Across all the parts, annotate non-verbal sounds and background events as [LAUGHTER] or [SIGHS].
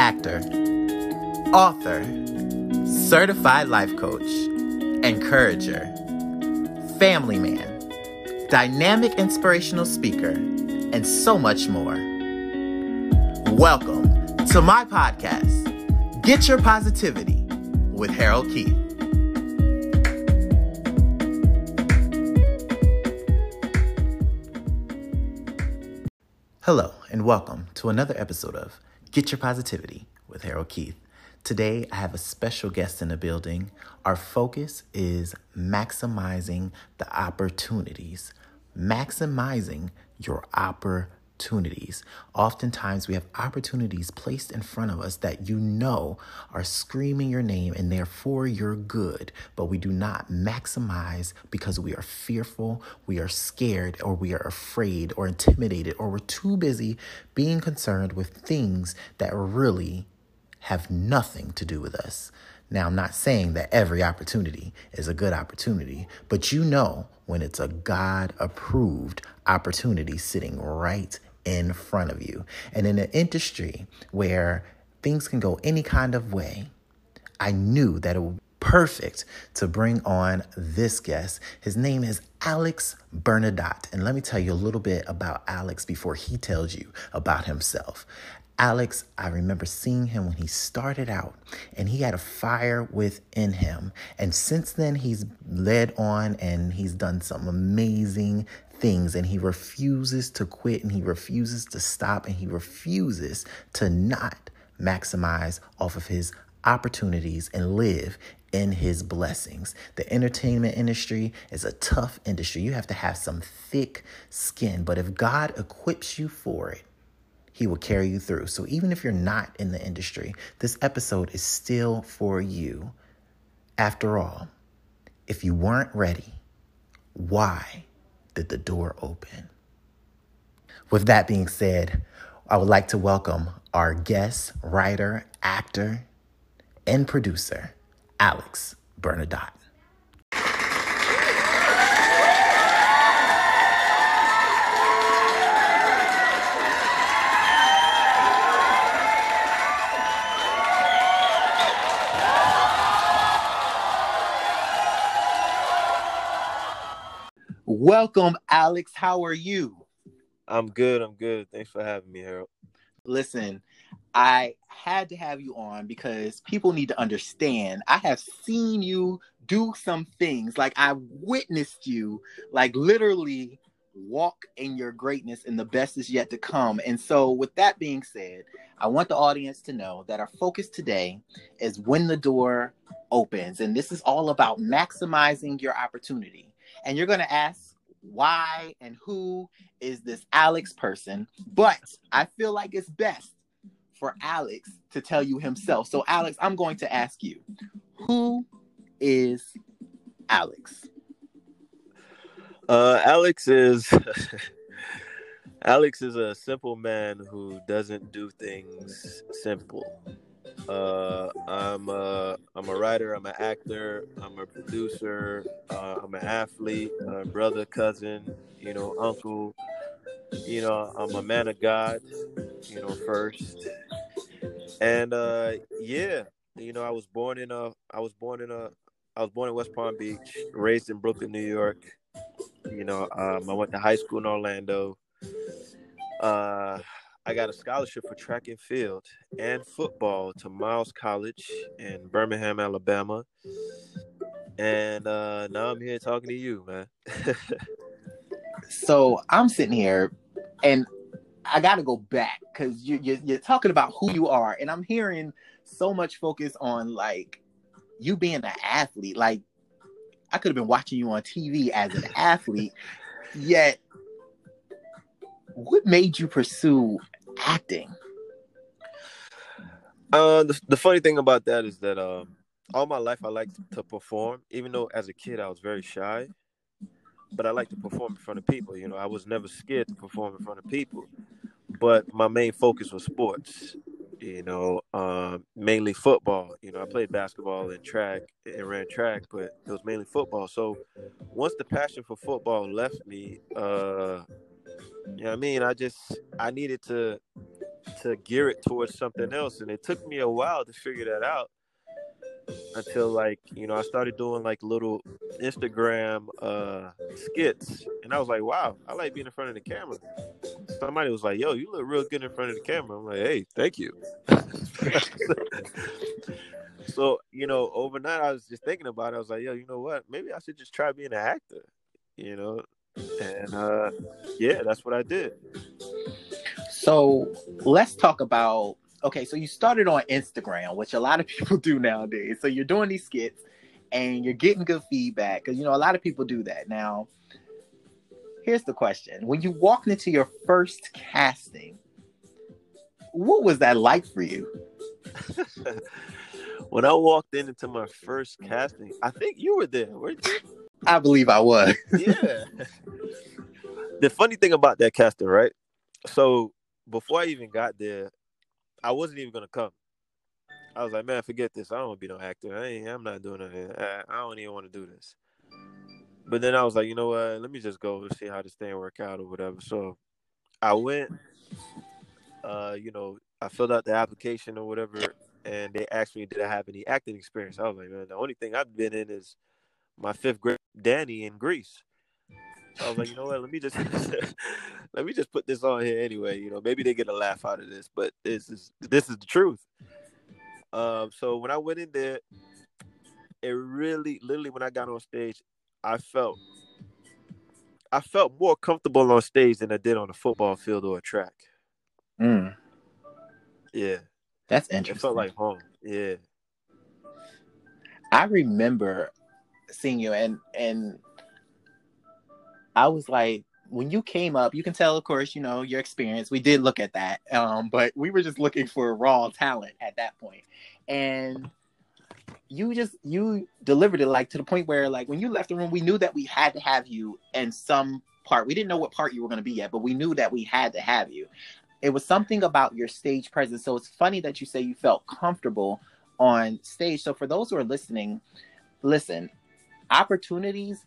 actor, author, certified life coach, encourager, family man, dynamic inspirational speaker, and so much more. Welcome to my podcast, Get Your Positivity with Harold Keith. Hello, and welcome to another episode of Get Your Positivity with Harold Keith. Today, I have a special guest in the building. Our focus is maximizing the opportunities, maximizing your opportunities opportunities. Oftentimes, we have opportunities placed in front of us that you know are screaming your name and therefore you're good, but we do not maximize because we are fearful, we are scared, or we are afraid or intimidated, or we're too busy being concerned with things that really have nothing to do with us. Now, I'm not saying that every opportunity is a good opportunity, but you know when it's a God approved opportunity sitting right in front of you. And in an industry where things can go any kind of way, I knew that it would be perfect to bring on this guest. His name is Alex Bernadotte. And let me tell you a little bit about Alex before he tells you about himself. Alex, I remember seeing him when he started out and he had a fire within him. And since then, he's led on and he's done some amazing things and he refuses to quit and he refuses to stop and he refuses to not maximize off of his opportunities and live in his blessings. The entertainment industry is a tough industry. You have to have some thick skin, but if God equips you for it, he will carry you through. So even if you're not in the industry, this episode is still for you. After all, if you weren't ready, why did the door open? With that being said, I would like to welcome our guest, writer, actor, and producer, Alex Bernadotte. Welcome, Alex. How are you? I'm good. I'm good. Thanks for having me, Harold. Listen, I had to have you on because people need to understand. I have seen you do some things. Like I witnessed you, like literally walk in your greatness and the best is yet to come. And so, with that being said, I want the audience to know that our focus today is when the door opens. And this is all about maximizing your opportunity. And you're going to ask, why and who is this Alex person, but I feel like it's best for Alex to tell you himself. So, Alex, I'm going to ask you who is Alex? Uh, Alex is [LAUGHS] Alex is a simple man who doesn't do things simple. Uh, I'm a, I'm a writer. I'm an actor. I'm a producer. Uh, I'm an athlete. Uh, brother, cousin. You know, uncle. You know, I'm a man of God. You know, first. And uh, yeah, you know, I was born in a. I was born in a. I was born in West Palm Beach, raised in Brooklyn, New York. You know, um, I went to high school in Orlando. Uh, I got a scholarship for track and field and football to Miles College in Birmingham, Alabama. And uh, now I'm here talking to you, man. [LAUGHS] so I'm sitting here and I got to go back because you, you're, you're talking about who you are. And I'm hearing so much focus on like you being an athlete. Like I could have been watching you on TV as an athlete, yet what made you pursue acting? Uh, the, the funny thing about that is that um, all my life I liked to perform, even though as a kid I was very shy. But I like to perform in front of people. You know, I was never scared to perform in front of people. But my main focus was sports. You know, um, mainly football. You know, I played basketball and track and ran track, but it was mainly football. So once the passion for football left me, uh, you know what I mean? I just I needed to to gear it towards something else, and it took me a while to figure that out until like you know I started doing like little Instagram uh skits, and I was like, wow, I like being in front of the camera. Somebody was like, yo, you look real good in front of the camera. I'm like, hey, thank you. [LAUGHS] so you know, overnight I was just thinking about it. I was like, yo, you know what? Maybe I should just try being an actor. You know, and uh yeah, that's what I did. So let's talk about okay, so you started on Instagram, which a lot of [LAUGHS] people do nowadays. So you're doing these skits and you're getting good feedback because you know a lot of people do that. Now, here's the question: When you walked into your first casting, what was that like for you? [LAUGHS] when I walked in into my first casting, I think you were there, weren't you? I believe I was. yeah. the funny thing about that casting, right? So before I even got there, I wasn't even gonna come. I was like, man, forget this. I don't want to be no actor. I ain't, I'm not doing it. I, I don't even want to do this. But then I was like, you know what? Let me just go and see how this thing work out or whatever. So I went. Uh, you know, I filled out the application or whatever, and they asked me, did I have any acting experience? I was like, man, the only thing I've been in is my fifth grade Danny in Grease. So I was like, you know what? Let me just [LAUGHS] let me just put this on here anyway. You know, maybe they get a laugh out of this, but this is this is the truth. Um, so when I went in there, it really, literally, when I got on stage, I felt I felt more comfortable on stage than I did on a football field or a track. Mm. Yeah, that's interesting. It felt like home. Yeah, I remember seeing you, and and I was like, when you came up, you can tell, of course, you know, your experience. We did look at that. Um, but we were just looking for raw talent at that point. And you just you delivered it like to the point where like when you left the room, we knew that we had to have you in some part. We didn't know what part you were gonna be yet, but we knew that we had to have you. It was something about your stage presence. So it's funny that you say you felt comfortable on stage. So for those who are listening, listen, opportunities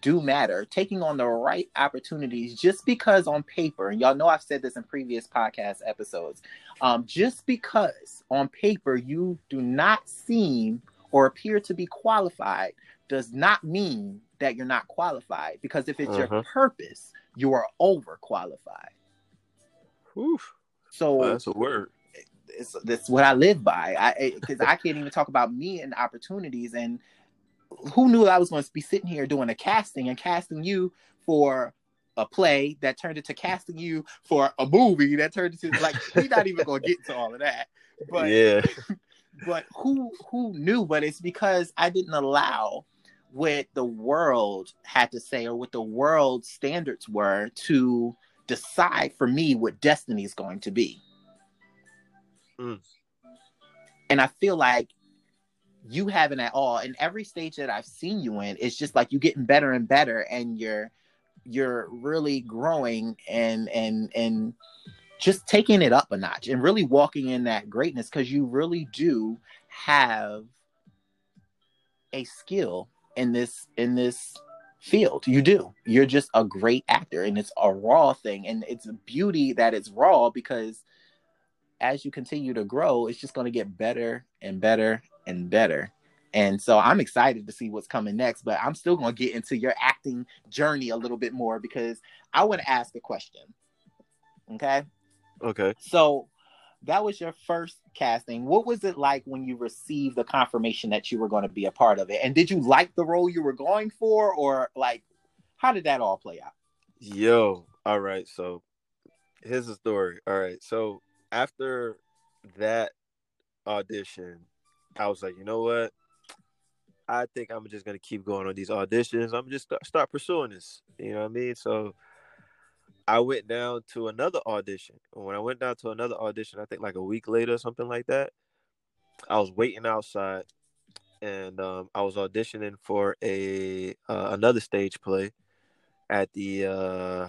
do matter. Taking on the right opportunities just because on paper, and y'all know I've said this in previous podcast episodes, um, just because on paper you do not seem or appear to be qualified does not mean that you're not qualified. Because if it's uh-huh. your purpose, you are overqualified. Oof. So well, that's a word. It's, that's what I live by. I because I can't even talk about me and opportunities and who knew I was going to be sitting here doing a casting and casting you for a play that turned into casting you for a movie that turned into like we're not even going to get to all of that. But yeah, [LAUGHS] but who who knew? But it's because I didn't allow what the world had to say or what the world standards were to decide for me what destiny is going to be. Mm. And I feel like you haven't at all. In every stage that I've seen you in, it's just like you're getting better and better, and you're you're really growing and and and just taking it up a notch and really walking in that greatness because you really do have a skill in this in this field you do you're just a great actor and it's a raw thing and it's a beauty that it's raw because as you continue to grow it's just going to get better and better and better. And so I'm excited to see what's coming next, but I'm still going to get into your acting journey a little bit more because I want to ask a question. Okay. Okay. So that was your first casting. What was it like when you received the confirmation that you were going to be a part of it? And did you like the role you were going for, or like, how did that all play out? Yo, all right. So here's the story. All right. So after that audition, I was like, you know what? I think I'm just gonna keep going on these auditions. I'm just start, start pursuing this. You know what I mean? So I went down to another audition. When I went down to another audition, I think like a week later or something like that, I was waiting outside, and um, I was auditioning for a uh, another stage play at the, uh,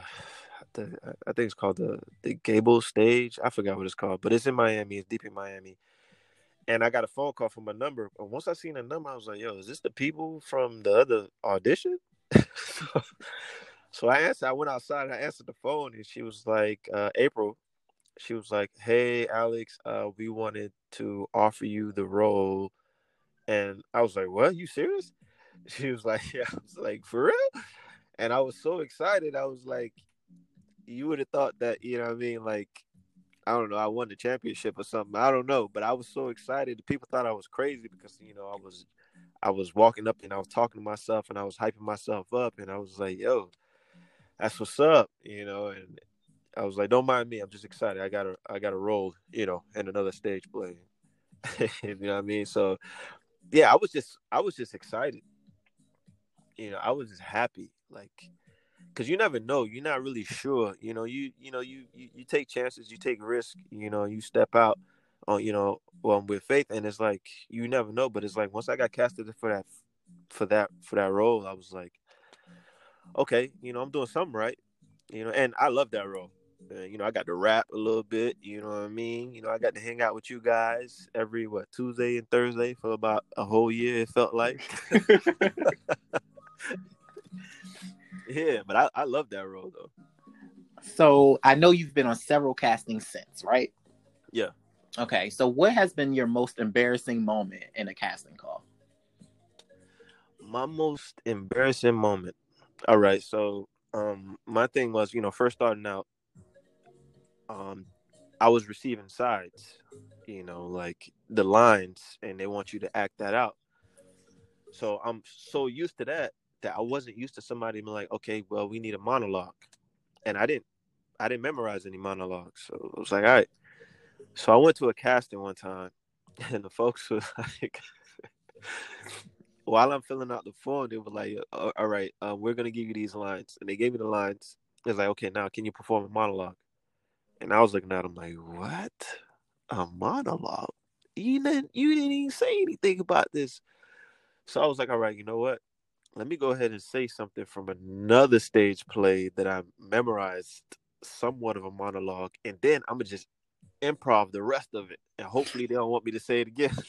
the I think it's called the the Gable Stage. I forgot what it's called, but it's in Miami. It's deep in Miami and I got a phone call from a number. And once I seen the number, I was like, "Yo, is this the people from the other audition?" [LAUGHS] so, I answered. I went outside and I answered the phone, and she was like, uh, "April," she was like, "Hey, Alex, uh, we wanted to offer you the role," and I was like, "What? You serious?" She was like, "Yeah." I was like, "For real?" And I was so excited. I was like, "You would have thought that, you know, what I mean, like." I don't know. I won the championship or something. I don't know, but I was so excited. People thought I was crazy because you know I was, I was walking up and I was talking to myself and I was hyping myself up and I was like, "Yo, that's what's up," you know. And I was like, "Don't mind me. I'm just excited. I got to I got to role, you know, in another stage play." [LAUGHS] you know what I mean? So, yeah, I was just I was just excited. You know, I was just happy, like, because you never know. You're not really sure. You know, you you know you you, you take chances, you take risk. You know, you step out on you know well with faith, and it's like you never know. But it's like once I got casted for that for that for that role, I was like, okay, you know, I'm doing something right. You know, and I love that role. Uh, you know, I got to rap a little bit. You know what I mean? You know, I got to hang out with you guys every what Tuesday and Thursday for about a whole year. It felt like. [LAUGHS] [LAUGHS] yeah, but I, I love that role though. So I know you've been on several castings since, right? Yeah. Okay. So what has been your most embarrassing moment in a casting call? My most embarrassing moment. All right. So um my thing was, you know, first starting out, um, I was receiving sides, you know, like the lines, and they want you to act that out. So I'm so used to that that I wasn't used to somebody being like, okay, well, we need a monologue, and I didn't, I didn't memorize any monologues, so I was like, all right. So I went to a casting one time, [LAUGHS] and the folks was [LAUGHS] like, while I'm filling out the form, they were like, all right, uh, we're gonna give you these lines, and they gave me the lines. It's like, okay, now can you perform a monologue? And I was looking at him like, what? A monologue? You didn't you didn't even say anything about this. So I was like, all right, you know what? Let me go ahead and say something from another stage play that I memorized somewhat of a monologue, and then I'm gonna just improv the rest of it, and hopefully they don't want me to say it again. [LAUGHS]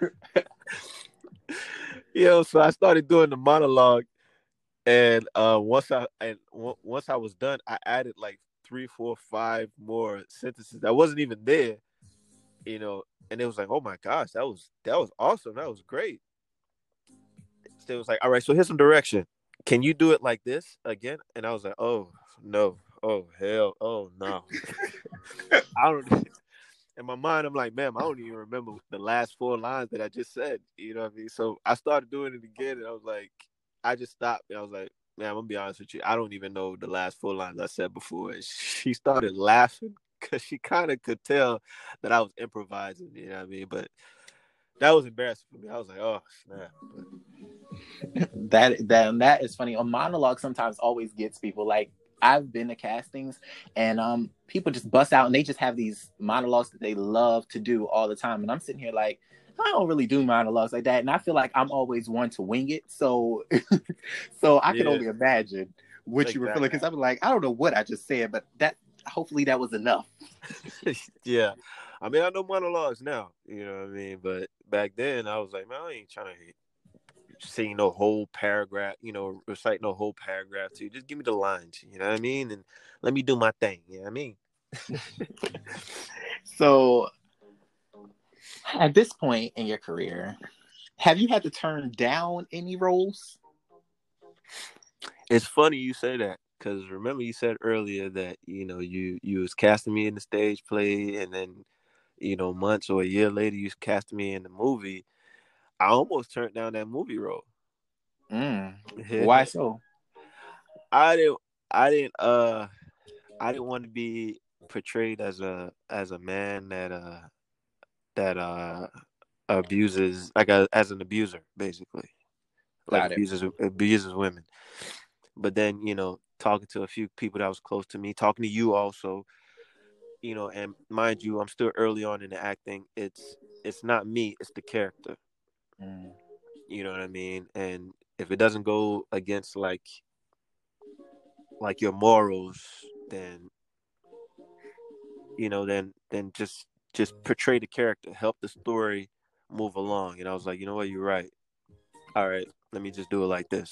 [LAUGHS] [LAUGHS] you know, so I started doing the monologue, and uh, once I and w- once I was done, I added like three, four, five more sentences that wasn't even there, you know, and it was like, oh my gosh, that was that was awesome, that was great. So it was like, all right, so here's some direction. Can you do it like this again? And I was like, oh no, oh hell, oh no. [LAUGHS] I don't. [LAUGHS] In my mind, I'm like, man, I don't even remember the last four lines that I just said. You know what I mean? So I started doing it again, and I was like, I just stopped, and I was like, man, I'm gonna be honest with you. I don't even know the last four lines I said before. And She started laughing because she kind of could tell that I was improvising. You know what I mean? But that was embarrassing for me. I was like, oh snap. that that that is funny. A monologue sometimes always gets people. Like I've been to castings and um people just bust out and they just have these monologues that they love to do all the time. And I'm sitting here like, I don't really do monologues like that, and I feel like I'm always one to wing it. So, [LAUGHS] so I can only imagine what you were feeling because I'm like, I don't know what I just said, but that hopefully that was enough. [LAUGHS] yeah, I mean, I know monologues now, you know what I mean, but back then I was like, man, I ain't trying to sing no whole paragraph, you know, recite no whole paragraph to you. Just give me the lines, you know what I mean, and let me do my thing. You know what I mean. [LAUGHS] so at this point in your career, have you had to turn down any roles? It's funny you say that because remember you said earlier that you know you you was casting me in the stage play, and then you know months or a year later you cast me in the movie. I almost turned down that movie role. Mm. Why so? I didn't. I didn't. Uh, I didn't want to be portrayed as a as a man that uh that uh abuses like a, as an abuser basically like abuses abuses women but then you know talking to a few people that was close to me talking to you also you know and mind you i'm still early on in the acting it's it's not me it's the character mm. you know what i mean and if it doesn't go against like like your morals then you know then then just just portray the character, help the story move along. And I was like, you know what, you're right. All right, let me just do it like this.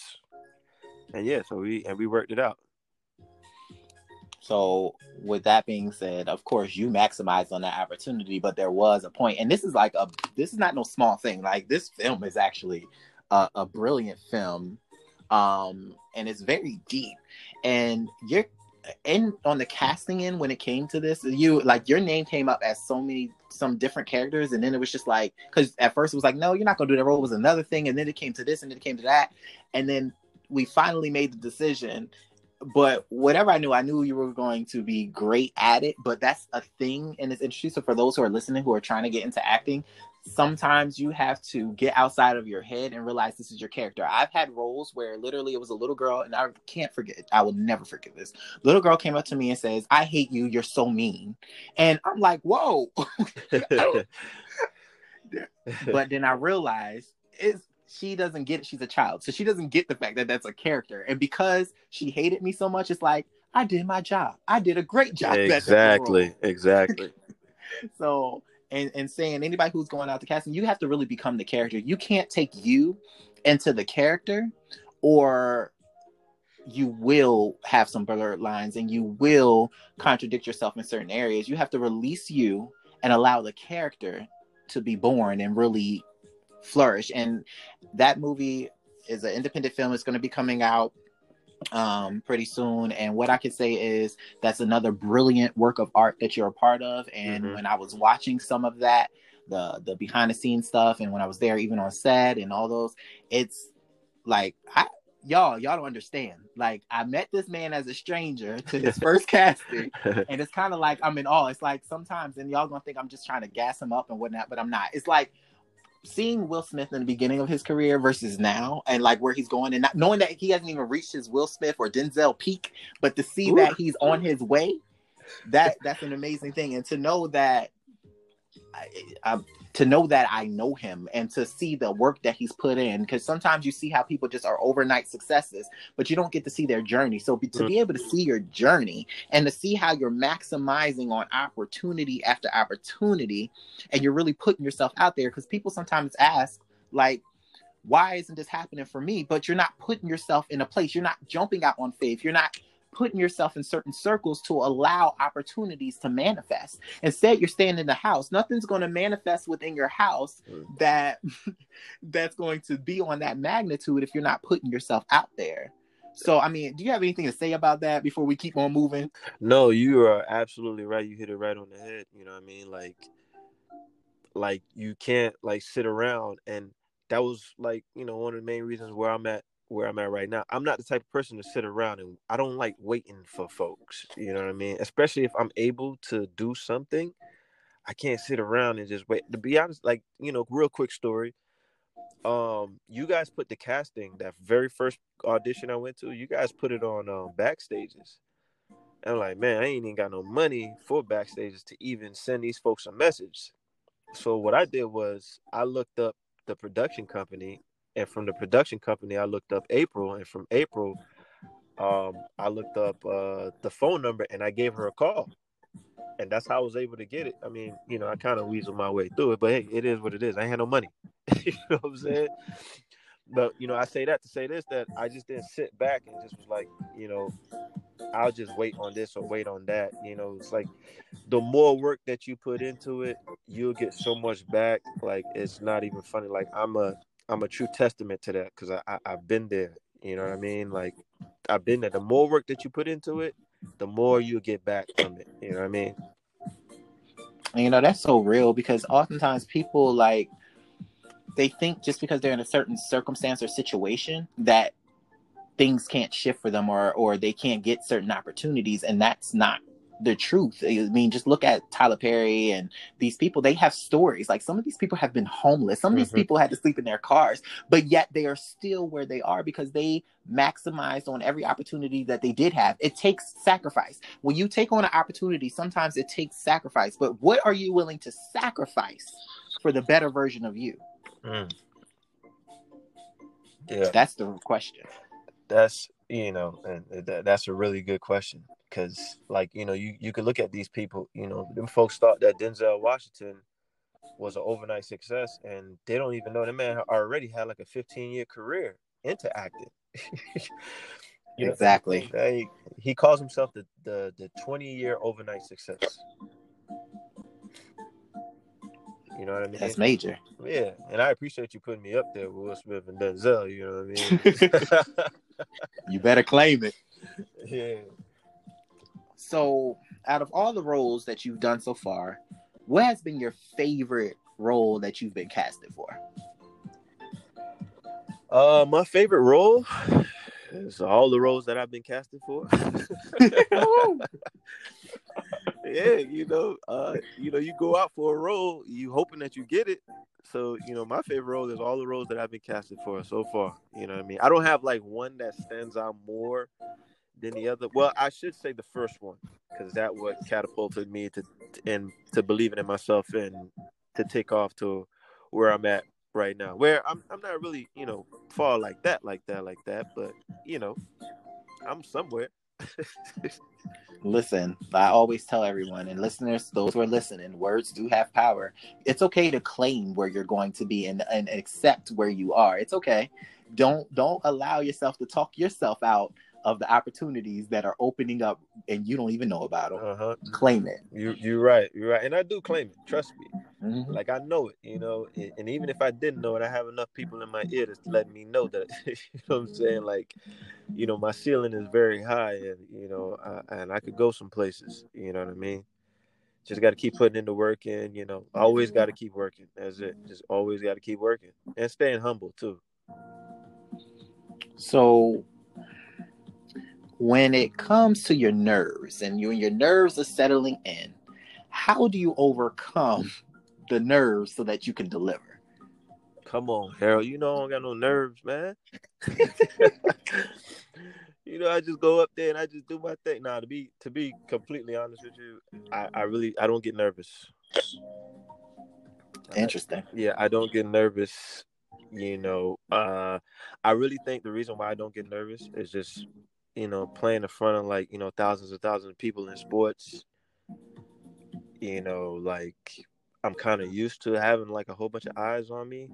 And yeah, so we and we worked it out. So, with that being said, of course, you maximized on that opportunity, but there was a point, and this is like a this is not no small thing. Like this film is actually a, a brilliant film, um, and it's very deep. And you're in on the casting end when it came to this, you like your name came up as so many some different characters, and then it was just like because at first it was like, no, you're not gonna do that role. It was another thing, and then it came to this, and then it came to that, and then we finally made the decision but whatever I knew, I knew you were going to be great at it. But that's a thing in this industry. So for those who are listening who are trying to get into acting, sometimes you have to get outside of your head and realize this is your character. I've had roles where literally it was a little girl, and I can't forget. I will never forget this. Little girl came up to me and says, "I hate you. You're so mean," and I'm like, "Whoa." [LAUGHS] [LAUGHS] but then I realized it's she doesn't get it. She's a child, so she doesn't get the fact that that's a character. And because she hated me so much, it's like I did my job. I did a great job. Exactly. Exactly. [LAUGHS] so and and saying anybody who's going out to casting, you have to really become the character. You can't take you into the character, or you will have some blurred lines and you will contradict yourself in certain areas. You have to release you and allow the character to be born and really flourish. And that movie is an independent film. It's going to be coming out um pretty soon and what i can say is that's another brilliant work of art that you're a part of and mm-hmm. when i was watching some of that the the behind the scenes stuff and when i was there even on set and all those it's like i y'all y'all don't understand like i met this man as a stranger to his [LAUGHS] first casting [LAUGHS] and it's kind of like i'm in awe it's like sometimes and y'all gonna think i'm just trying to gas him up and whatnot but i'm not it's like seeing Will Smith in the beginning of his career versus now, and like where he's going, and not knowing that he hasn't even reached his Will Smith or Denzel peak, but to see Ooh. that he's on his way, that that's an amazing thing, and to know that I, I, to know that I know him and to see the work that he's put in. Because sometimes you see how people just are overnight successes, but you don't get to see their journey. So be, to be able to see your journey and to see how you're maximizing on opportunity after opportunity, and you're really putting yourself out there. Because people sometimes ask, like, why isn't this happening for me? But you're not putting yourself in a place. You're not jumping out on faith. You're not putting yourself in certain circles to allow opportunities to manifest. Instead, you're staying in the house. Nothing's going to manifest within your house mm. that [LAUGHS] that's going to be on that magnitude if you're not putting yourself out there. So, I mean, do you have anything to say about that before we keep on moving? No, you are absolutely right. You hit it right on the head. You know what I mean? Like, like you can't like sit around and that was like you know one of the main reasons where I'm at where I'm at right now. I'm not the type of person to sit around and I don't like waiting for folks. You know what I mean? Especially if I'm able to do something, I can't sit around and just wait. To be honest, like, you know, real quick story. Um, you guys put the casting, that very first audition I went to, you guys put it on um backstages. And I'm like, man, I ain't even got no money for backstages to even send these folks a message. So what I did was I looked up the production company and from the production company, I looked up April, and from April, um, I looked up uh, the phone number and I gave her a call, and that's how I was able to get it. I mean, you know, I kind of weaseled my way through it, but hey, it is what it is. I had no money, [LAUGHS] you know what I'm saying? But you know, I say that to say this that I just didn't sit back and just was like, you know, I'll just wait on this or wait on that. You know, it's like the more work that you put into it, you'll get so much back. Like it's not even funny. Like I'm a I'm a true testament to that because I, I I've been there. You know what I mean? Like I've been there. The more work that you put into it, the more you get back from it. You know what I mean? And you know that's so real because oftentimes people like they think just because they're in a certain circumstance or situation that things can't shift for them or or they can't get certain opportunities and that's not the truth. I mean, just look at Tyler Perry and these people. They have stories. Like some of these people have been homeless. Some of these mm-hmm. people had to sleep in their cars, but yet they are still where they are because they maximized on every opportunity that they did have. It takes sacrifice. When you take on an opportunity, sometimes it takes sacrifice. But what are you willing to sacrifice for the better version of you? Mm. Yeah, that's the question. That's you know, and that's a really good question because like you know you you could look at these people you know them folks thought that denzel washington was an overnight success and they don't even know the man already had like a 15 year career into acting [LAUGHS] You know, exactly. He, he calls himself the the the twenty year overnight success. You know what I mean? That's major. Yeah, and I appreciate you putting me up there with Will Smith and Denzel. You know what I mean? [LAUGHS] you better claim it. [LAUGHS] Yeah. So, out of all the roles that you've done so far, what has been your favorite role that you've been casted for? Uh, my favorite role is all the roles that I've been casted for. [LAUGHS] yeah, you know, uh, you know, you go out for a role, you hoping that you get it. So, you know, my favorite role is all the roles that I've been casted for so far. You know what I mean? I don't have like one that stands out more than the other. Well, I should say the first one because that what catapulted me to and to believing in myself and to take off to where I'm at right now. Where I'm I'm not really, you know, far like that, like that, like that, but you know, I'm somewhere. Listen, I always tell everyone and listeners, those who are listening, words do have power. It's okay to claim where you're going to be and, and accept where you are. It's okay. Don't don't allow yourself to talk yourself out of the opportunities that are opening up and you don't even know about them. Uh-huh. Claim it. You you're right. You're right. And I do claim it. Trust me. Mm-hmm. Like I know it, you know, and even if I didn't know it, I have enough people in my ear to let me know that. [LAUGHS] you know what I'm saying? Like, you know, my ceiling is very high, and you know, I, and I could go some places. You know what I mean? Just got to keep putting in the work, and you know, always got to keep working. That's it. Just always got to keep working and staying humble too. So, when it comes to your nerves, and you and your nerves are settling in, how do you overcome [LAUGHS] the nerves so that you can deliver. Come on, Harold. You know I don't got no nerves, man. [LAUGHS] you know, I just go up there and I just do my thing. Now, to be to be completely honest with you, I, I really I don't get nervous. Interesting. I, yeah, I don't get nervous. You know, uh, I really think the reason why I don't get nervous is just, you know, playing in front of like you know thousands and thousands of people in sports. You know, like I'm kind of used to having like a whole bunch of eyes on me.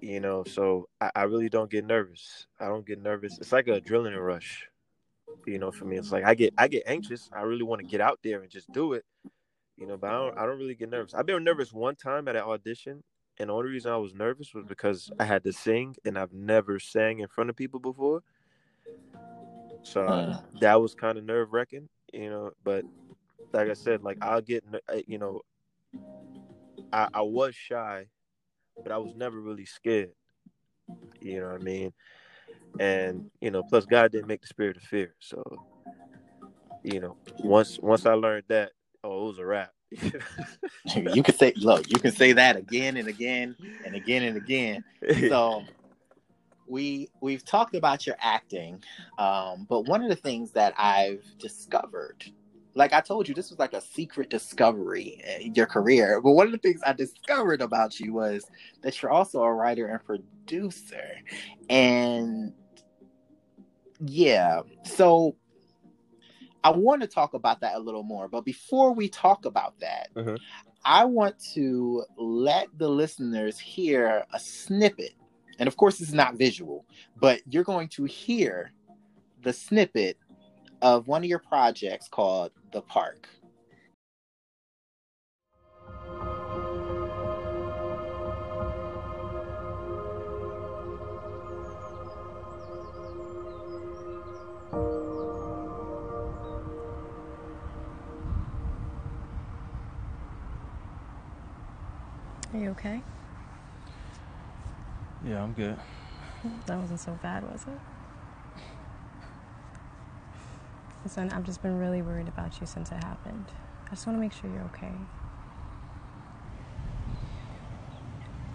You know, so I, I, really don't get nervous. I don't get nervous. It's like a adrenaline rush. You know, for me, it's like I get I get anxious. I really want to get out there and just do it. You know, but I don't I don't really get nervous. I've been nervous one time at an audition, and the only reason I was nervous was because I had to sing, and I've never sang in front of people before. So uh. that was kind of nerve wracking, you know. But like I said, like I'll get, you know, I, I was shy, but I was never really scared. You know what I mean? And you know, plus God didn't make the spirit of fear. So, you know, once once I learned that, oh, it was a wrap. [LAUGHS] you can say, look, you can say that again and again and again and again. [LAUGHS] So we we've talked about your acting, um, but one of the things that I've discovered like I told you, this was like a secret discovery in your career. But one of the things I discovered about you was that you're also a writer and producer. And yeah, so I want to talk about that a little more. But before we talk about that, mm-hmm. I want to let the listeners hear a snippet. And of course, it's not visual, but you're going to hear the snippet of one of your projects called The Park. Are you okay? Yeah, I'm good. That wasn't so bad, was it? Listen, I've just been really worried about you since it happened. I just want to make sure you're okay.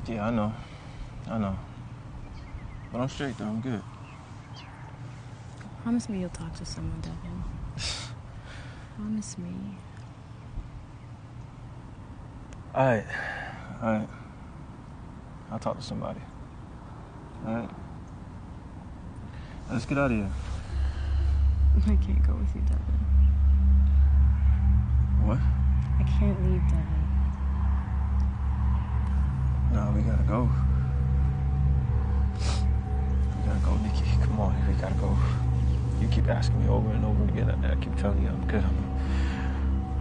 Yeah, I know. I know. But I'm straight though, I'm good. Promise me you'll talk to someone, Devin. [SIGHS] Promise me. Alright. Alright. I'll talk to somebody. Alright. Let's get out of here. I can't go with you, Devin. What? I can't leave, Devin. No, we gotta go. We gotta go, Nikki. Come on, we gotta go. you keep asking me over and over again. I, I keep telling you I'm good. I'm,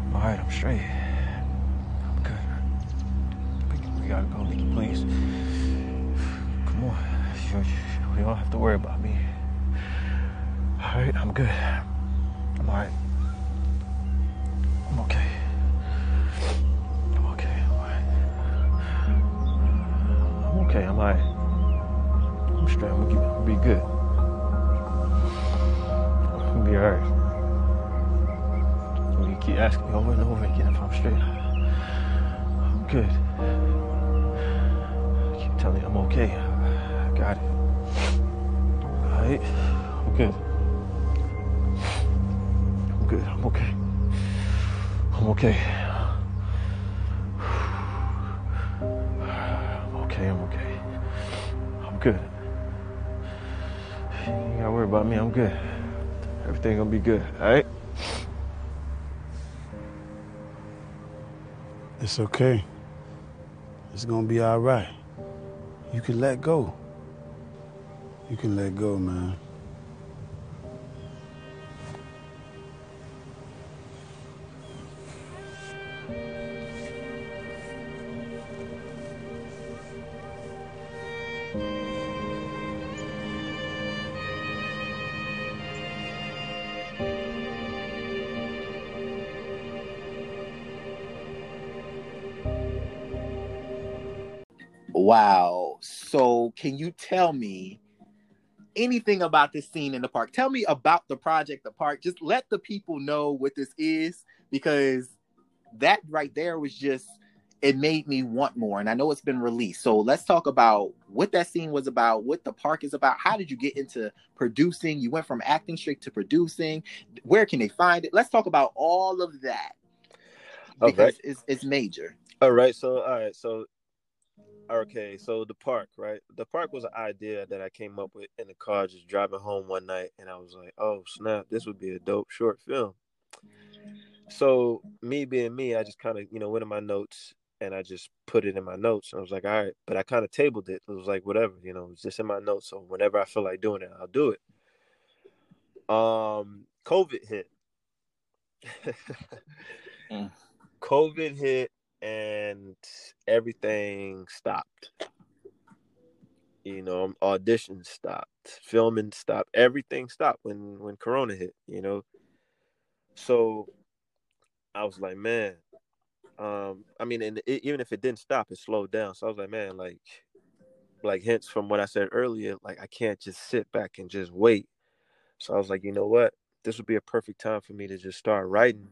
I'm all right. I'm straight. I'm good. We, we gotta go, Nikki, please. Come on. You, you, don't have to worry about me. All right, I'm good. I'm all right. I'm okay. I'm okay. I'm all right. I'm okay. I'm all right. I'm straight. I'm gonna be good. I'm gonna be all right. So you keep asking me over and over again if I'm straight. I'm good. I keep telling you I'm okay. Good. I'm good. I'm okay. I'm okay. I'm okay. I'm okay. I'm good. You gotta worry about me. I'm good. Everything gonna be good. All right. It's okay. It's gonna be all right. You can let go. You can let go, man. Wow. So, can you tell me anything about this scene in the park? Tell me about the project, the park. Just let the people know what this is because that right there was just it made me want more. And I know it's been released. So, let's talk about what that scene was about, what the park is about. How did you get into producing? You went from acting straight to producing. Where can they find it? Let's talk about all of that because right. it's, it's major. All right. So, all right. So, okay. So the park, right? The park was an idea that I came up with in the car, just driving home one night, and I was like, "Oh snap! This would be a dope short film." So me being me, I just kind of you know went in my notes and I just put it in my notes. I was like, "All right," but I kind of tabled it. It was like whatever, you know, it's just in my notes. So whenever I feel like doing it, I'll do it. Um, COVID hit. [LAUGHS] Mm. COVID hit and everything stopped. You know, auditions stopped, filming stopped, everything stopped when when Corona hit. You know, so I was like, man. Um, I mean, and it, even if it didn't stop, it slowed down. So I was like, man, like, like hence from what I said earlier, like I can't just sit back and just wait. So I was like, you know what? This would be a perfect time for me to just start writing,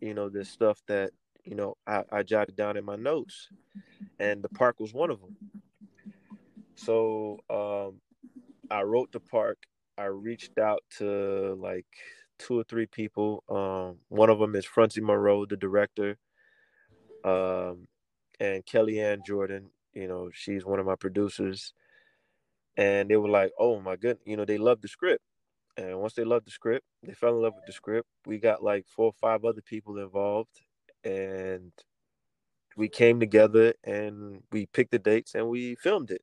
you know, this stuff that, you know, I, I jotted down in my notes. And the park was one of them. So um I wrote the park. I reached out to like two or three people. Um one of them is Francie Monroe, the director. Um and Kellyanne Jordan, you know, she's one of my producers. And they were like, oh my goodness, you know, they loved the script. And once they loved the script, they fell in love with the script. We got like four or five other people involved, and we came together and we picked the dates and we filmed it.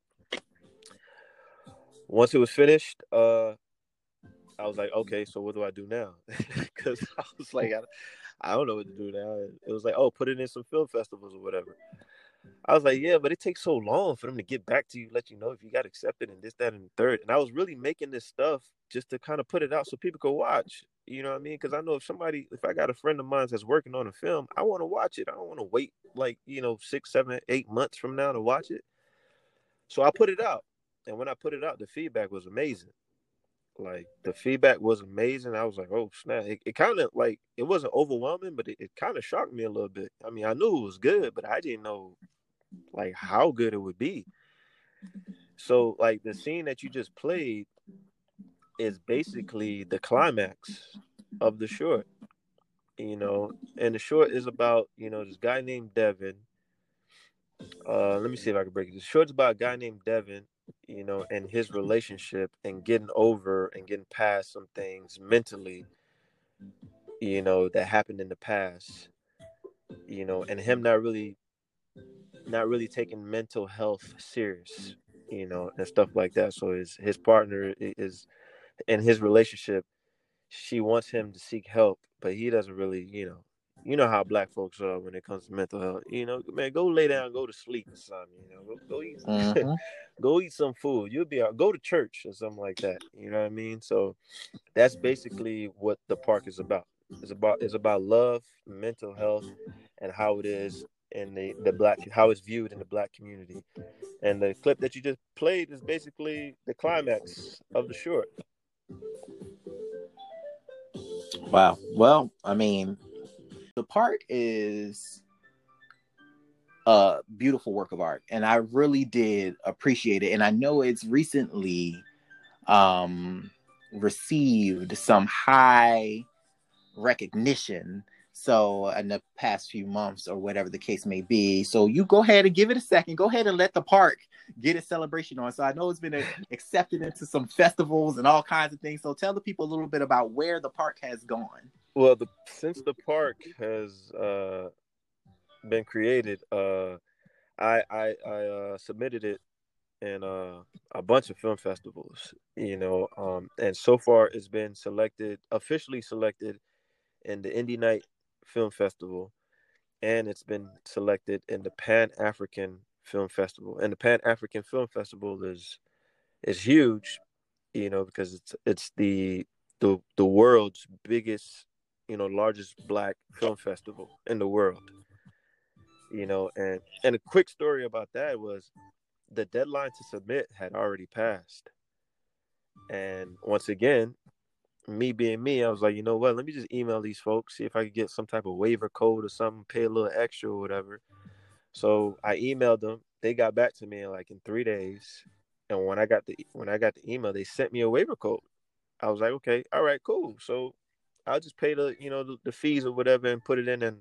Once it was finished, uh, I was like, okay, so what do I do now? [LAUGHS] Because I was like, I, I don't know what to do now. It was like, oh, put it in some film festivals or whatever. I was like, yeah, but it takes so long for them to get back to you, let you know if you got accepted and this, that, and the third. And I was really making this stuff just to kind of put it out so people could watch. You know what I mean? Because I know if somebody, if I got a friend of mine that's working on a film, I want to watch it. I don't want to wait like, you know, six, seven, eight months from now to watch it. So I put it out. And when I put it out, the feedback was amazing. Like the feedback was amazing. I was like, oh snap. It, it kind of like it wasn't overwhelming, but it, it kind of shocked me a little bit. I mean, I knew it was good, but I didn't know like how good it would be. So like the scene that you just played is basically the climax of the short. You know, and the short is about, you know, this guy named Devin. Uh let me see if I can break it. The short's about a guy named Devin, you know, and his relationship and getting over and getting past some things mentally, you know, that happened in the past. You know, and him not really not really taking mental health serious, you know, and stuff like that. So his his partner is in his relationship she wants him to seek help, but he doesn't really, you know, you know how black folks are when it comes to mental health. You know, man, go lay down, go to sleep or something. You know, go, go eat, [LAUGHS] Mhm. go eat some food. You'll be out. Go to church or something like that. You know what I mean? So that's basically what the park is about. It's about it's about love, mental health, and how it is in the the black how it's viewed in the black community. And the clip that you just played is basically the climax of the short. Wow. Well, I mean, the park is a beautiful work of art, and I really did appreciate it. And I know it's recently um, received some high recognition. So, in the past few months, or whatever the case may be. So, you go ahead and give it a second. Go ahead and let the park get its celebration on. So, I know it's been accepted into some festivals and all kinds of things. So, tell the people a little bit about where the park has gone. Well, the since the park has uh, been created, uh, I I, I uh, submitted it in a bunch of film festivals, you know, um, and so far it's been selected officially selected in the Indie Night Film Festival, and it's been selected in the Pan African Film Festival. And the Pan African Film Festival is is huge, you know, because it's it's the the the world's biggest you know largest black film festival in the world you know and and a quick story about that was the deadline to submit had already passed and once again me being me i was like you know what let me just email these folks see if i could get some type of waiver code or something pay a little extra or whatever so i emailed them they got back to me like in three days and when i got the when i got the email they sent me a waiver code i was like okay all right cool so I'll just pay the you know the, the, fees or whatever and put it in and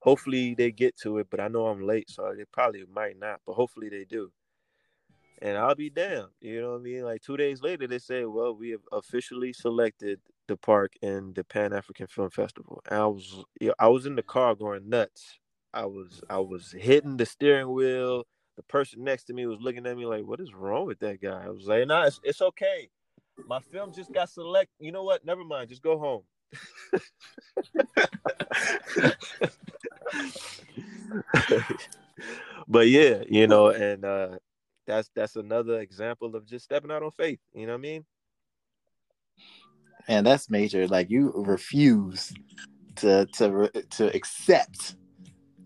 hopefully they get to it. But I know I'm late, so they probably might not. But hopefully they do. And I'll be damned. You know what I mean? Like two days later, they say, "Well, we have officially selected the park in the Pan African Film Festival." And I was I was in the car going nuts. I was I was hitting the steering wheel. The person next to me was looking at me like, "What is wrong with that guy?" I was like, "Nah, it's, it's okay. My film just got select. You know what? Never mind. Just go home." [LAUGHS] but yeah, you know, and uh that's that's another example of just stepping out on faith. You know what I mean? And that's major. Like you refuse to to to accept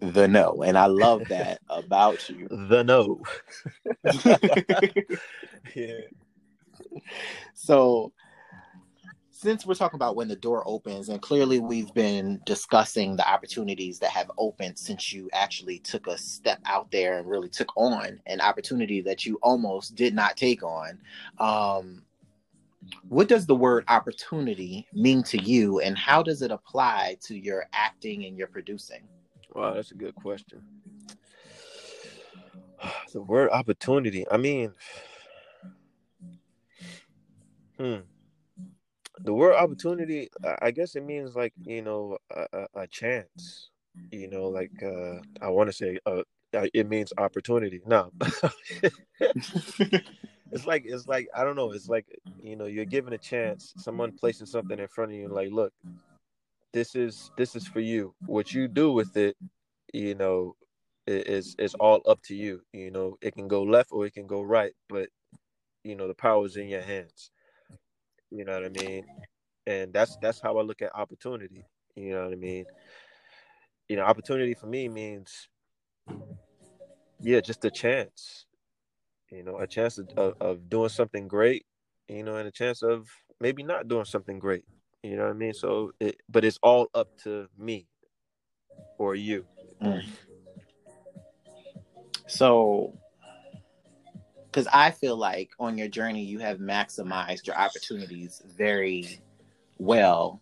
the no, and I love [LAUGHS] that about you. The no. [LAUGHS] yeah. So since we're talking about when the door opens, and clearly we've been discussing the opportunities that have opened since you actually took a step out there and really took on an opportunity that you almost did not take on. Um, what does the word opportunity mean to you, and how does it apply to your acting and your producing? Wow, that's a good question. [SIGHS] The word opportunity. I mean, [SIGHS] hmm the word opportunity i guess it means like you know a, a chance you know like uh i want to say uh it means opportunity no [LAUGHS] it's like it's like i don't know it's like you know you're given a chance someone placing something in front of you like look this is this is for you what you do with it you know is is all up to you you know it can go left or it can go right but you know the power is in your hands you know what I mean? And that's that's how I look at opportunity. You know what I mean? You know, opportunity for me means yeah, just a chance. You know, a chance of, of, of doing something great, you know, and a chance of maybe not doing something great. You know what I mean? So it but it's all up to me or you. Mm. So because I feel like on your journey you have maximized your opportunities very well.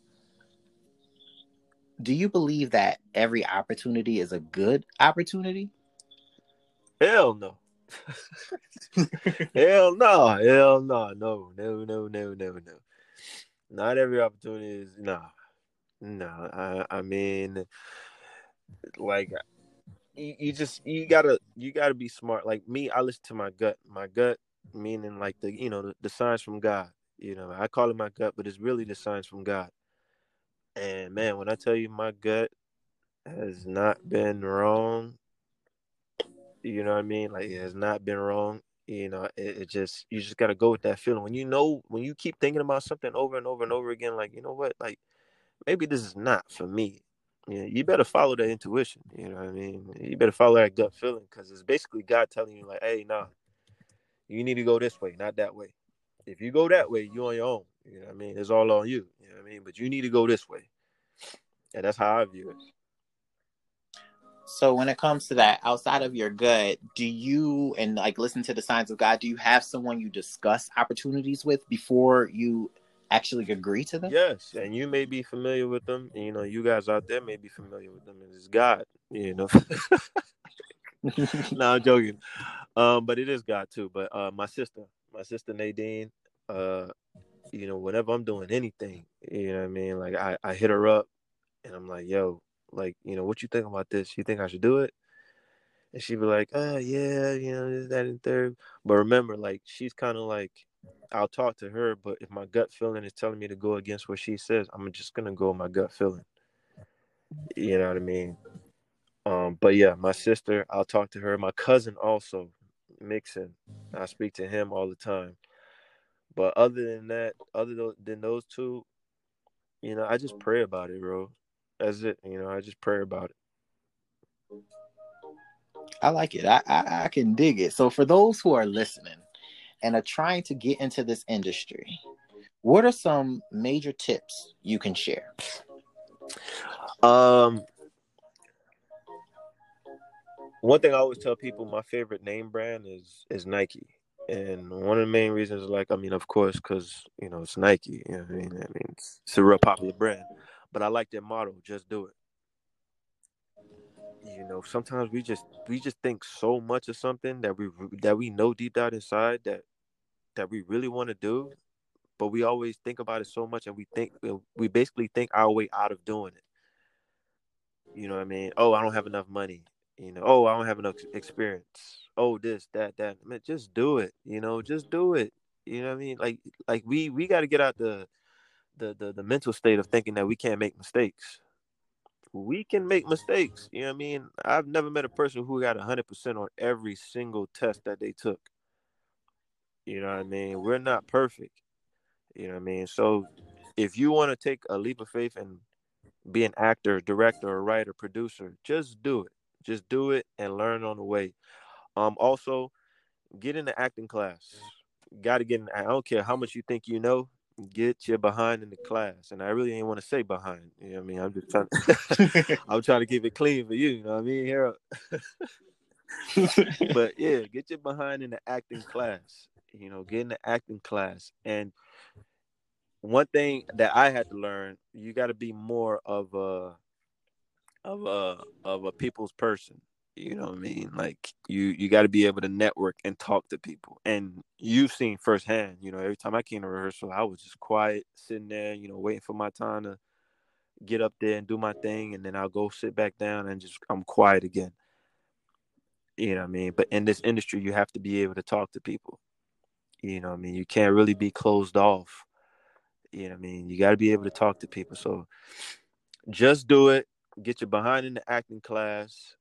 Do you believe that every opportunity is a good opportunity? Hell no. [LAUGHS] hell no. Hell no. No, no, no, no, no, no. Not every opportunity is no. No. I I mean like you, you just you gotta you gotta be smart. Like me, I listen to my gut. My gut meaning like the you know the, the signs from God. You know, I call it my gut, but it's really the signs from God. And man, when I tell you my gut has not been wrong, you know what I mean? Like it has not been wrong. You know, it, it just you just gotta go with that feeling. When you know when you keep thinking about something over and over and over again, like, you know what, like maybe this is not for me. You, know, you better follow that intuition. You know what I mean? You better follow that gut feeling because it's basically God telling you, like, hey, nah, you need to go this way, not that way. If you go that way, you're on your own. You know what I mean? It's all on you. You know what I mean? But you need to go this way. And that's how I view it. So when it comes to that, outside of your gut, do you and like listen to the signs of God? Do you have someone you discuss opportunities with before you actually agree to them? Yes, and you may be familiar with them. You know, you guys out there may be familiar with them. It's God. You know. [LAUGHS] no, I'm joking. Um, but it is God too. But uh, my sister, my sister Nadine, uh, you know, whenever I'm doing anything, you know what I mean? Like I, I hit her up and I'm like, yo, like, you know, what you think about this? You think I should do it? And she'd be like, oh yeah, you know, that, and third. But remember, like, she's kind of like, I'll talk to her, but if my gut feeling is telling me to go against what she says, I'm just gonna go with my gut feeling. You know what I mean? Um, but yeah, my sister, I'll talk to her. My cousin also, Mixon, I speak to him all the time. But other than that, other than those two, you know, I just pray about it, bro. That's it. You know, I just pray about it. I like it. I, I, I can dig it. So for those who are listening and are trying to get into this industry, what are some major tips you can share? Um, one thing I always tell people, my favorite name brand is is Nike, and one of the main reasons, like, I mean, of course, because you know it's Nike. You know, I mean, I mean, it's, it's, a real popular brand, but I like their motto: "Just do it." You know, sometimes we just we just think so much of something that we that we know deep down inside that that we really want to do, but we always think about it so much, and we think we basically think our way out of doing it. You know what I mean? Oh, I don't have enough money you know, oh, I don't have enough experience. Oh, this, that, that. Man, just do it. You know, just do it. You know what I mean? Like, like we we got to get out the, the the the mental state of thinking that we can't make mistakes. We can make mistakes. You know what I mean? I've never met a person who got hundred percent on every single test that they took. You know what I mean? We're not perfect. You know what I mean? So, if you want to take a leap of faith and be an actor, director, or writer, producer, just do it just do it and learn on the way. Um, also, get in the acting class. Got to get in. I don't care how much you think you know. Get your behind in the class. And I really ain't want to say behind. You know what I mean? I'm just trying. [LAUGHS] To, [LAUGHS] I'm trying to keep it clean for you. You know what I mean? Here. [LAUGHS] but yeah, get your behind in the acting class. You know, get in the acting class. And one thing that I had to learn, you got to be more of a of a of a people's person. You know what I mean? Like you you got to be able to network and talk to people. And you've seen firsthand. You know, every time I came to rehearsal, I was just quiet, sitting there. You know, waiting for my time to get up there and do my thing, and then I'll go sit back down and just I'm quiet again. You know what I mean? But in this industry, you have to be able to talk to people. You know what I mean? You can't really be closed off. You know what I mean? You got to be able to talk to people. So just do it get your behind in the acting class,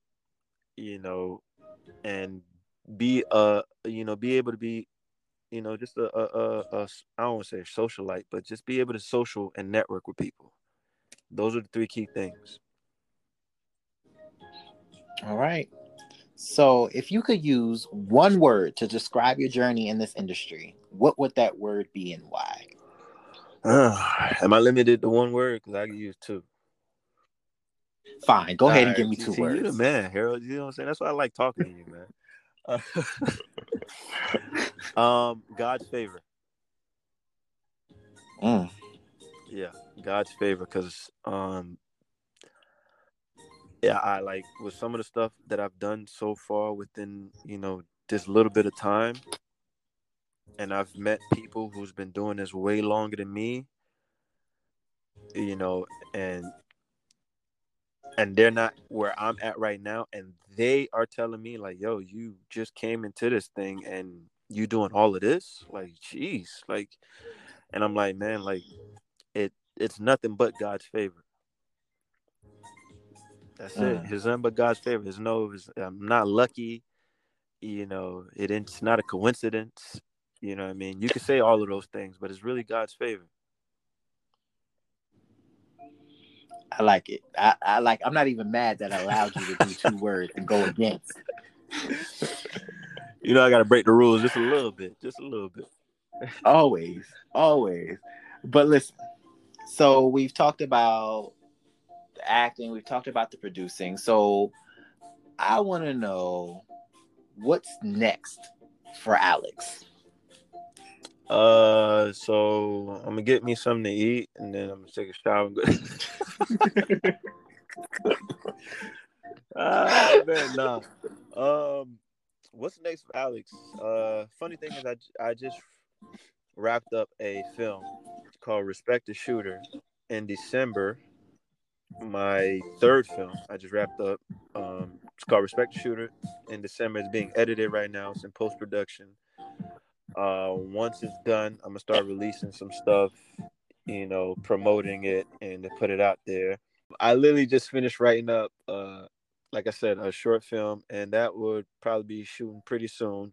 you know, and be uh you know be able to be you know just a, a, a, a I don't want to say a socialite, but just be able to social and network with people. Those are the three key things. All right. So, if you could use one word to describe your journey in this industry, what would that word be and why? Uh, [SIGHS] am I limited to one word? Because I can use two. Fine, go All ahead and give me two see, words. You the man, Harold. You know what I'm saying? That's why I like talking to you, man. Uh, [LAUGHS] um, God's favor. Mm. Yeah, God's favor, because um, yeah, I like with some of the stuff that I've done so far within you know this little bit of time, and I've met people who's been doing this way longer than me. You know, and and they're not where I'm at right now, and they are telling me like, "Yo, you just came into this thing and you doing all of this." Like, jeez, like, and I'm like, man, like it it's nothing but God's favor. That's it. Mm. It's nothing but God's favor. There's no. It's, I'm not lucky. You know, it, it's not a coincidence. You know what I mean? You can say all of those things, but it's really God's favor. I like it. I, I like. I'm not even mad that I allowed you to do two words and go against. You know, I got to break the rules just a little bit, just a little bit. Always, always. But listen. So we've talked about the acting. We've talked about the producing. So I want to know what's next for Alex. Uh, so I'm gonna get me something to eat, and then I'm gonna take a shower. And go. [LAUGHS] ah man, nah. Um, what's next Alex? Uh, funny thing is, I I just wrapped up a film called Respect the Shooter in December. My third film I just wrapped up. Um, it's called Respect the Shooter in December. It's being edited right now. It's in post production. Uh, once it's done, I'm gonna start releasing some stuff, you know, promoting it and to put it out there. I literally just finished writing up, uh, like I said, a short film, and that would probably be shooting pretty soon.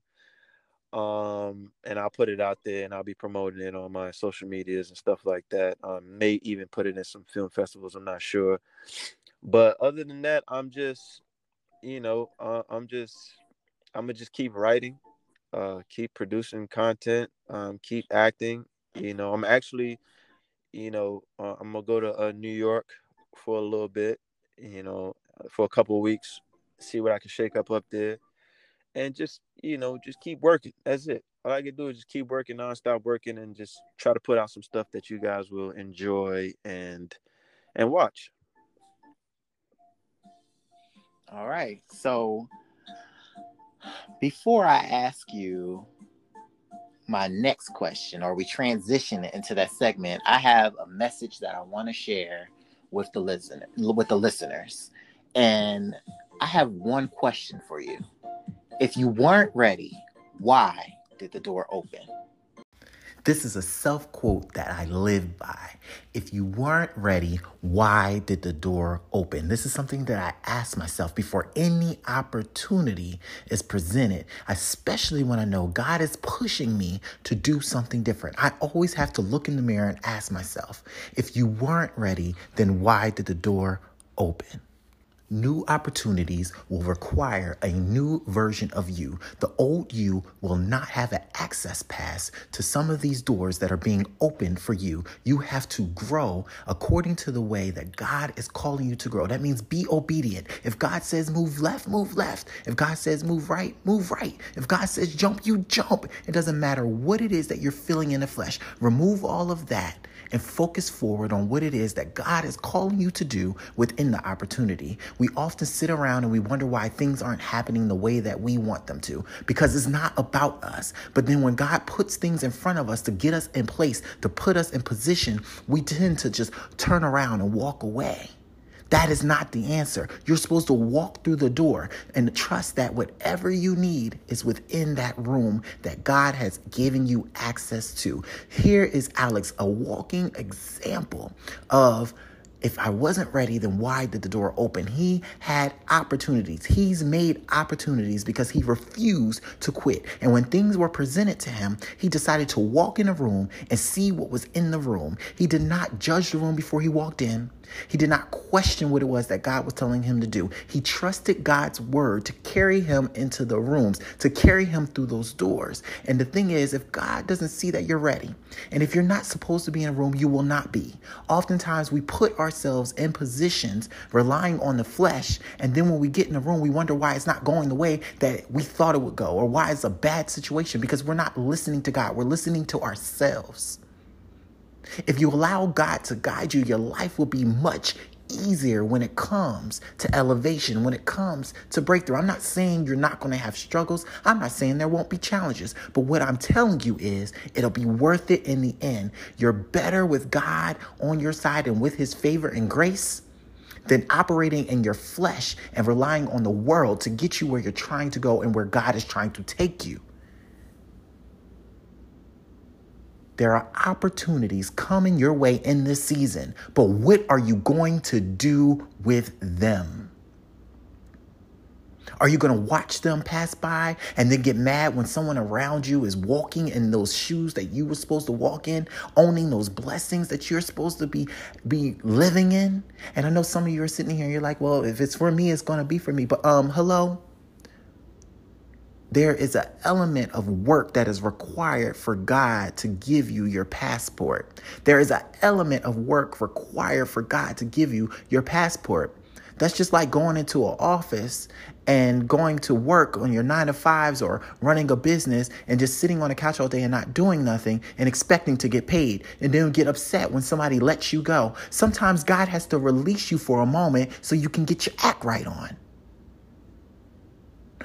Um, and I'll put it out there, and I'll be promoting it on my social medias and stuff like that. May even put it in some film festivals. I'm not sure, but other than that, I'm just, you know, uh, I'm just, I'm gonna just keep writing uh, keep producing content, um, keep acting. You know, I'm actually, you know, uh, I'm gonna go to uh, New York for a little bit. You know, for a couple weeks, see what I can shake up up there, and just you know, just keep working. That's it. All I can do is just keep working, nonstop working, and just try to put out some stuff that you guys will enjoy and and watch. All right. So before I ask you my next question, or we transition into that segment, I have a message that I want to share with the listener with the listeners. And I have one question for you. If you weren't ready, why did the door open? This is a self quote that I live by. If you weren't ready, why did the door open? This is something that I ask myself before any opportunity is presented, especially when I know God is pushing me to do something different. I always have to look in the mirror and ask myself, if you weren't ready, then why did the door open? New opportunities will require a new version of you. The old you will not have an access pass to some of these doors that are being opened for you. You have to grow according to the way that God is calling you to grow. That means be obedient. If God says move left, move left. If God says move right, move right. If God says jump, you jump. It doesn't matter what it is that you're feeling in the flesh. Remove all of that and focus forward on what it is that God is calling you to do within the opportunity. We often sit around and we wonder why things aren't happening the way that we want them to because it's not about us. But then when God puts things in front of us to get us in place, to put us in position, we tend to just turn around and walk away. That is not the answer. You're supposed to walk through the door and trust that whatever you need is within that room that God has given you access to. Here is Alex, a walking example of if I wasn't ready, then why did the door open? He had opportunities. He's made opportunities because he refused to quit. And when things were presented to him, he decided to walk in a room and see what was in the room. He did not judge the room before he walked in. He did not question what it was that God was telling him to do. He trusted God's word to carry him into the rooms, to carry him through those doors. And the thing is, if God doesn't see that you're ready, and if you're not supposed to be in a room, you will not be. Oftentimes, we put ourselves in positions relying on the flesh, and then when we get in the room, we wonder why it's not going the way that we thought it would go, or why it's a bad situation because we're not listening to God. We're listening to ourselves. If you allow God to guide you, your life will be much easier when it comes to elevation, when it comes to breakthrough. I'm not saying you're not going to have struggles. I'm not saying there won't be challenges. But what I'm telling you is it'll be worth it in the end. You're better with God on your side and with his favor and grace than operating in your flesh and relying on the world to get you where you're trying to go and where God is trying to take you. There are opportunities coming your way in this season, but what are you going to do with them? Are you going to watch them pass by and then get mad when someone around you is walking in those shoes that you were supposed to walk in, owning those blessings that you're supposed to be be living in? And I know some of you are sitting here and you're like, "Well, if it's for me, it's going to be for me." But um hello, there is an element of work that is required for God to give you your passport. There is an element of work required for God to give you your passport. That's just like going into an office and going to work on your nine to fives or running a business and just sitting on a couch all day and not doing nothing and expecting to get paid and then get upset when somebody lets you go. Sometimes God has to release you for a moment so you can get your act right on.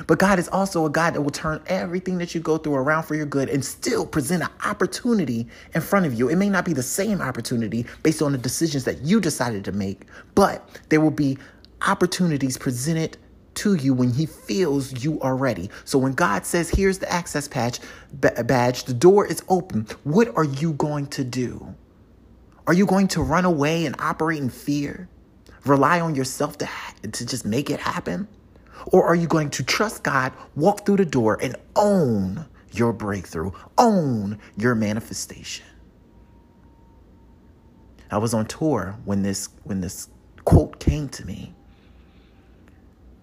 But God is also a God that will turn everything that you go through around for your good and still present an opportunity in front of you. It may not be the same opportunity based on the decisions that you decided to make, but there will be opportunities presented to you when he feels you are ready. So when God says, here's the access patch badge, the door is open, what are you going to do? Are you going to run away and operate in fear? Rely on yourself to, to just make it happen? Or are you going to trust God, walk through the door, and own your breakthrough, own your manifestation? I was on tour when this when this quote came to me.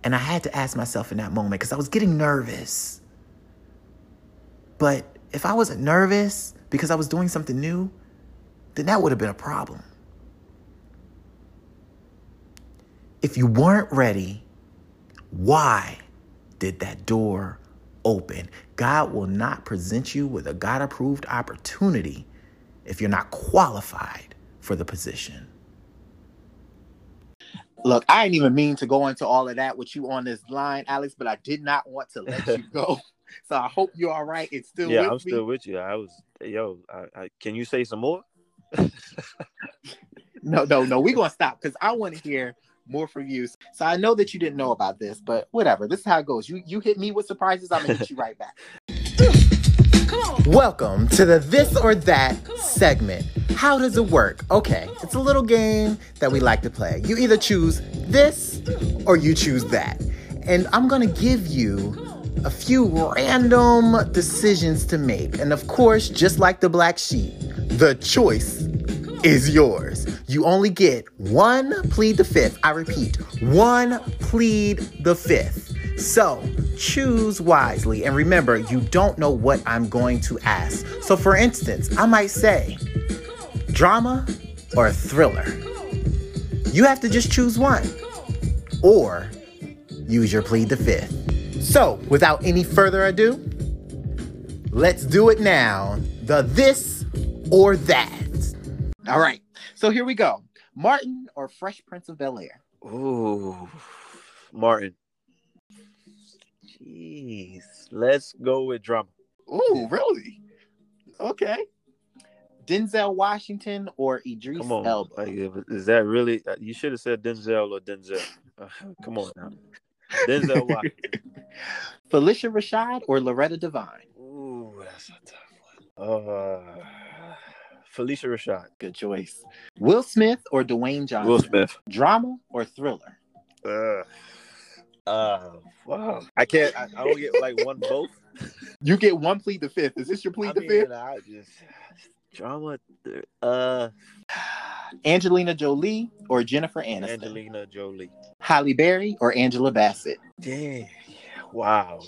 And I had to ask myself in that moment because I was getting nervous. But if I wasn't nervous because I was doing something new, then that would have been a problem. If you weren't ready, why did that door open? God will not present you with a God approved opportunity if you're not qualified for the position. Look, I didn't even mean to go into all of that with you on this line, Alex, but I did not want to let you go. [LAUGHS] [LAUGHS] So I hope you're all right. It's still yeah, I'm me. still with you. I was, yo, I, I, can you say some more? [LAUGHS] no, no, no. We're gonna stop because I want to hear more from you. So I know that you didn't know about this, but whatever. This is how it goes. You you hit me with surprises, I'm gonna hit you right back. Welcome to the This or That segment. How does it work? Okay, it's a little game that we like to play. You either choose this or you choose that. And I'm gonna give you a few random decisions to make. And of course, just like the black sheep, the choice is yours. You only get one plead the fifth. I repeat, one plead the fifth. So choose wisely and remember, you don't know what I'm going to ask. So, for instance, I might say drama or thriller. You have to just choose one or use your plead the fifth. So, without any further ado, let's do it now. The this or that. All right. So here we go. Martin or Fresh Prince of Bel Air? Ooh, Martin. Jeez, let's go with drama. Ooh, really? Okay. Denzel Washington or Idris Come on, Elba? is that really? uh, You should have said Denzel or Denzel. Uh, come on now, Denzel [LAUGHS] Washington. Phylicia Rashad or Loretta Devine? Ooh, that's a tough one. Uh, Phylicia Rashad. Good choice. Will Smith or Dwayne Johnson? Will Smith. Drama or thriller? Uh, uh, wow. I can't. I, I don't get like one both. [LAUGHS] You get one plead the fifth. Is this your plead I the mean, fifth? I just drama. Uh, Angelina Jolie or Jennifer Aniston? Angelina Jolie. Halle Berry or Angela Bassett? Dang. Wow.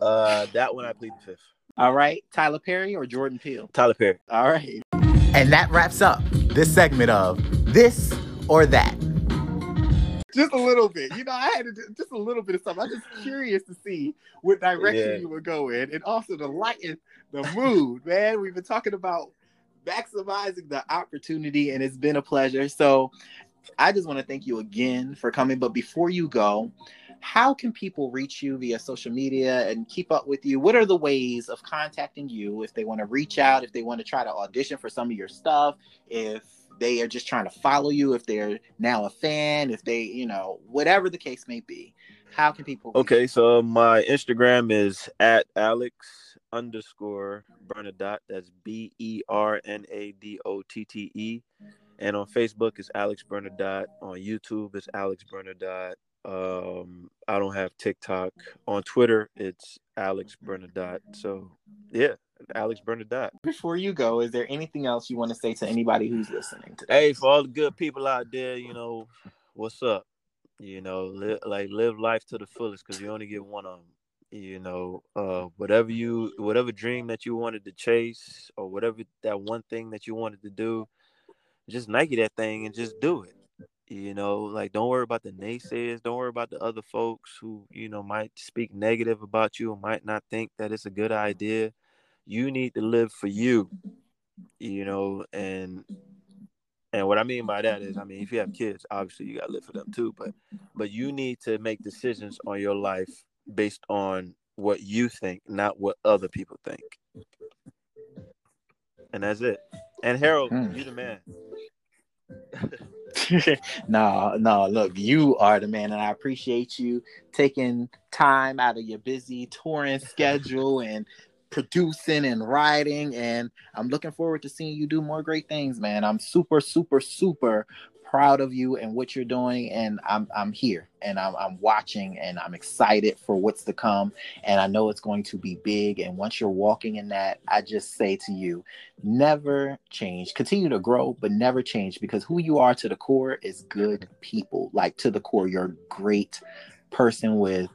Uh, that one I plead the fifth. All right. Tyler Perry or Jordan Peele? Tyler Perry. All right. And that wraps up this segment of This or That. Just a little bit. You know, I had to do just a little bit of stuff. I'm just curious to see what direction Yeah. you would go in and also to lighten the mood, [LAUGHS] man. We've been talking about maximizing the opportunity and it's been a pleasure. So I just want to thank you again for coming. But before you go, how can people reach you via social media and keep up with you? What are the ways of contacting you if they want to reach out, if they want to try to audition for some of your stuff, if they are just trying to follow you, if they're now a fan, if they, you know, whatever the case may be? How can people? Okay, so my Instagram is at Alex underscore Bernadotte. That's B E R N A D O T T E. And on Facebook, it's Alex Bernadotte. On YouTube, it's Alex Bernadotte. Um, I don't have TikTok. On Twitter, it's Alex Bernadotte. So, yeah, Alex Bernadotte. Before you go, is there anything else you want to say to anybody who's listening today? Hey, for all the good people out there, you know, what's up? You know, li- like live life to the fullest because you only get one of them. You know, uh, whatever you, whatever dream that you wanted to chase, or whatever that one thing that you wanted to do, just Nike that thing and just do it. You know, like don't worry about the naysayers. Don't worry about the other folks who you know might speak negative about you or might not think that it's a good idea. You need to live for you. You know, and and what I mean by that is, I mean, if you have kids, obviously you gotta live for them too. But but you need to make decisions on your life based on what you think, not what other people think. And that's it. And Harold, Hmm. you the man. [LAUGHS] no, no, look, you are the man, and I appreciate you taking time out of your busy touring [LAUGHS] schedule and producing and writing. And I'm looking forward to seeing you do more great things, man. I'm super, super, super proud of you and what you're doing. And I'm I'm here and I'm I'm watching and I'm excited for what's to come. And I know it's going to be big. And once you're walking in that, I just say to you, never change. Continue to grow, but never change because who you are to the core is good people. Like to the core, you're a great person with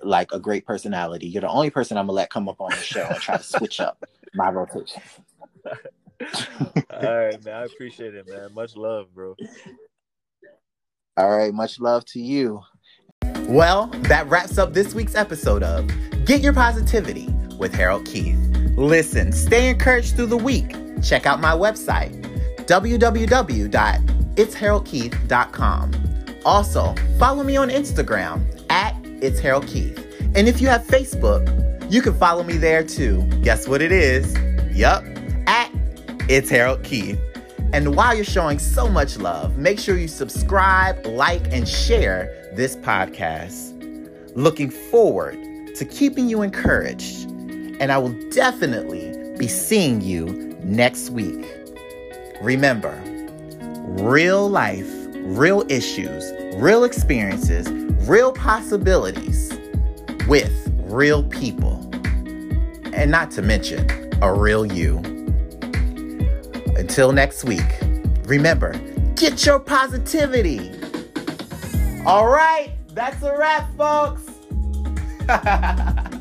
like a great personality. You're the only person I'm gonna let come up on the show and try to switch up my rotation. [LAUGHS] All right, man. I appreciate it, man. Much love, bro. All right, much love to you. Well, that wraps up this week's episode of Get Your Positivity with Harold Keith. Listen, stay encouraged through the week. Check out my website, www.itsharoldkeith.com. Also, follow me on Instagram at It's Harold Keith. And if you have Facebook, you can follow me there too. Guess what it is? Yup, at It's Harold Keith. And while you're showing so much love, make sure you subscribe, like, and share this podcast. Looking forward to keeping you encouraged. And I will definitely be seeing you next week. Remember, real life, real issues, real experiences, real possibilities with real people. And not to mention, a real you. Until next week, remember, get your positivity. All right, that's a wrap, folks. [LAUGHS]